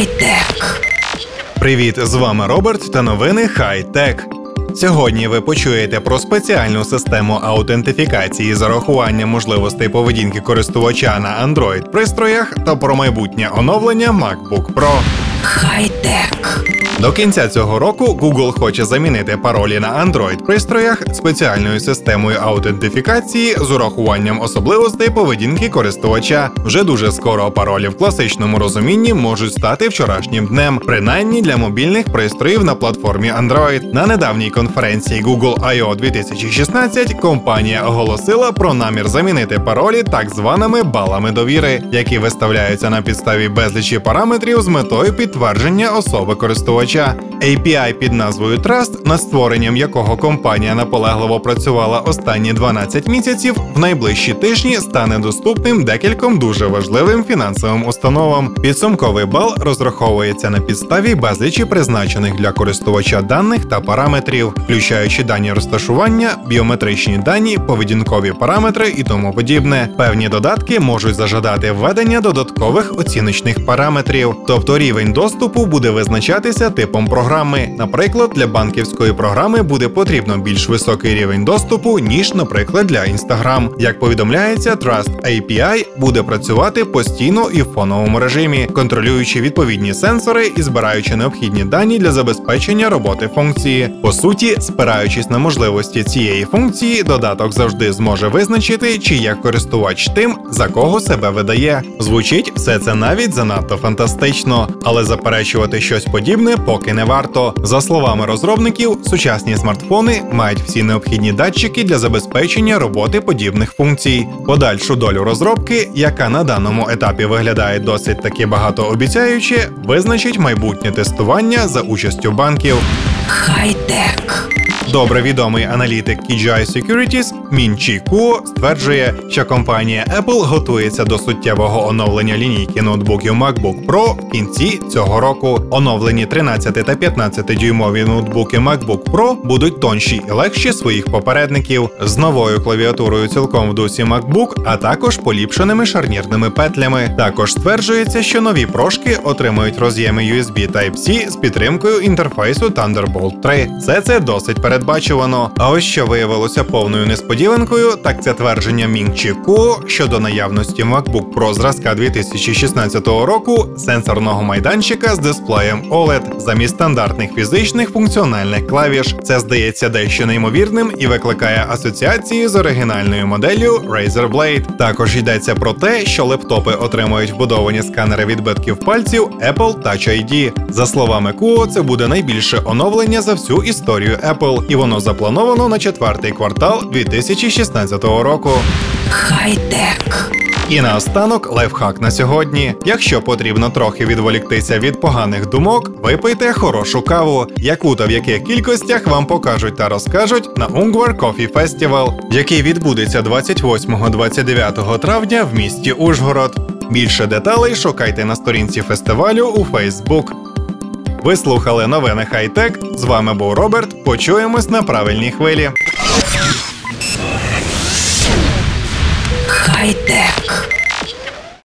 Хай-тек. Привіт, з вами Роберт та новини Хай-Тек. Сьогодні ви почуєте про спеціальну систему аутентифікації з урахуванням можливостей поведінки користувача на Android пристроях та про майбутнє оновлення MacBook Pro. Хай-тек. До кінця цього року Google хоче замінити паролі на Android пристроях спеціальною системою аутентифікації з урахуванням особливостей поведінки користувача. Вже дуже скоро паролі в класичному розумінні можуть стати вчорашнім днем, принаймні для мобільних пристроїв на платформі Android. На недавній конференції Google I.O. 2016 компанія оголосила про намір замінити паролі так званими балами довіри, які виставляються на підставі безлічі параметрів з метою підтвердження особи користувача. API під назвою Trust, над створенням якого компанія наполегливо працювала останні 12 місяців, в найближчі тижні стане доступним декільком дуже важливим фінансовим установам. Підсумковий бал розраховується на підставі безлічі призначених для користувача даних та параметрів, включаючи дані розташування, біометричні дані, поведінкові параметри і тому подібне. Певні додатки можуть зажадати введення додаткових оціночних параметрів, тобто рівень доступу буде визначатися типом програми. Наприклад, для банківської програми буде потрібно більш високий рівень доступу, ніж, наприклад, для Instagram. Як повідомляється, Trust API буде працювати постійно і в фоновому режимі, контролюючи відповідні сенсори і збираючи необхідні дані для забезпечення роботи функції. По суті, спираючись на можливості цієї функції, додаток завжди зможе визначити, чи є користувач тим, за кого себе видає. Звучить все це навіть занадто фантастично, але заперечувати щось подібне поки не варто. За словами розробників, сучасні смартфони мають всі необхідні датчики для забезпечення роботи подібних функцій. Подальшу долю розробки, яка на даному етапі виглядає досить таки багатообіцяюче, визначить майбутнє тестування за участю банків. Хай-тек. Добре відомий аналітик KGI Securities Мін Чі Куо стверджує, що компанія Apple готується до суттєвого оновлення лінійки ноутбуків MacBook Pro в кінці цього року. Оновлені 13 та 15 дюймові ноутбуки MacBook Pro будуть тонші і легші своїх попередників з новою клавіатурою цілком в дусі MacBook, а також поліпшеними шарнірними петлями. Також стверджується, що нові прошки отримують роз'єми USB Type-C з підтримкою інтерфейсу Thunderbolt 3. Все це досить передбачувано. А ось що виявилося повною несподіванкою, так це твердження Мін Ку щодо наявності MacBook Pro зразка 2016 року сенсорного майданчика з дисплеєм OLED замість стандартних фізичних функціональних клавіш. Це здається дещо неймовірним і викликає асоціації з оригінальною моделлю Razer Blade. Також йдеться про те, що лептопи отримують вбудовані сканери відбитків пальців Apple Touch ID. За словами Куо, це буде найбільше оновлення за всю історію Apple, і воно заплановано на четвертий квартал 2016 року. Хай-тек. І наостанок лайфхак на сьогодні. Якщо потрібно трохи відволіктися від поганих думок, випийте хорошу каву, яку та в яких кількостях вам покажуть та розкажуть на Ungvar Coffee Festival, який відбудеться 28-29 травня в місті Ужгород. Більше деталей шукайте на сторінці фестивалю у Facebook. Ви слухали новини Хай-Тек. З вами був Роберт. Почуємось на правильній хвилі. Хай-тек.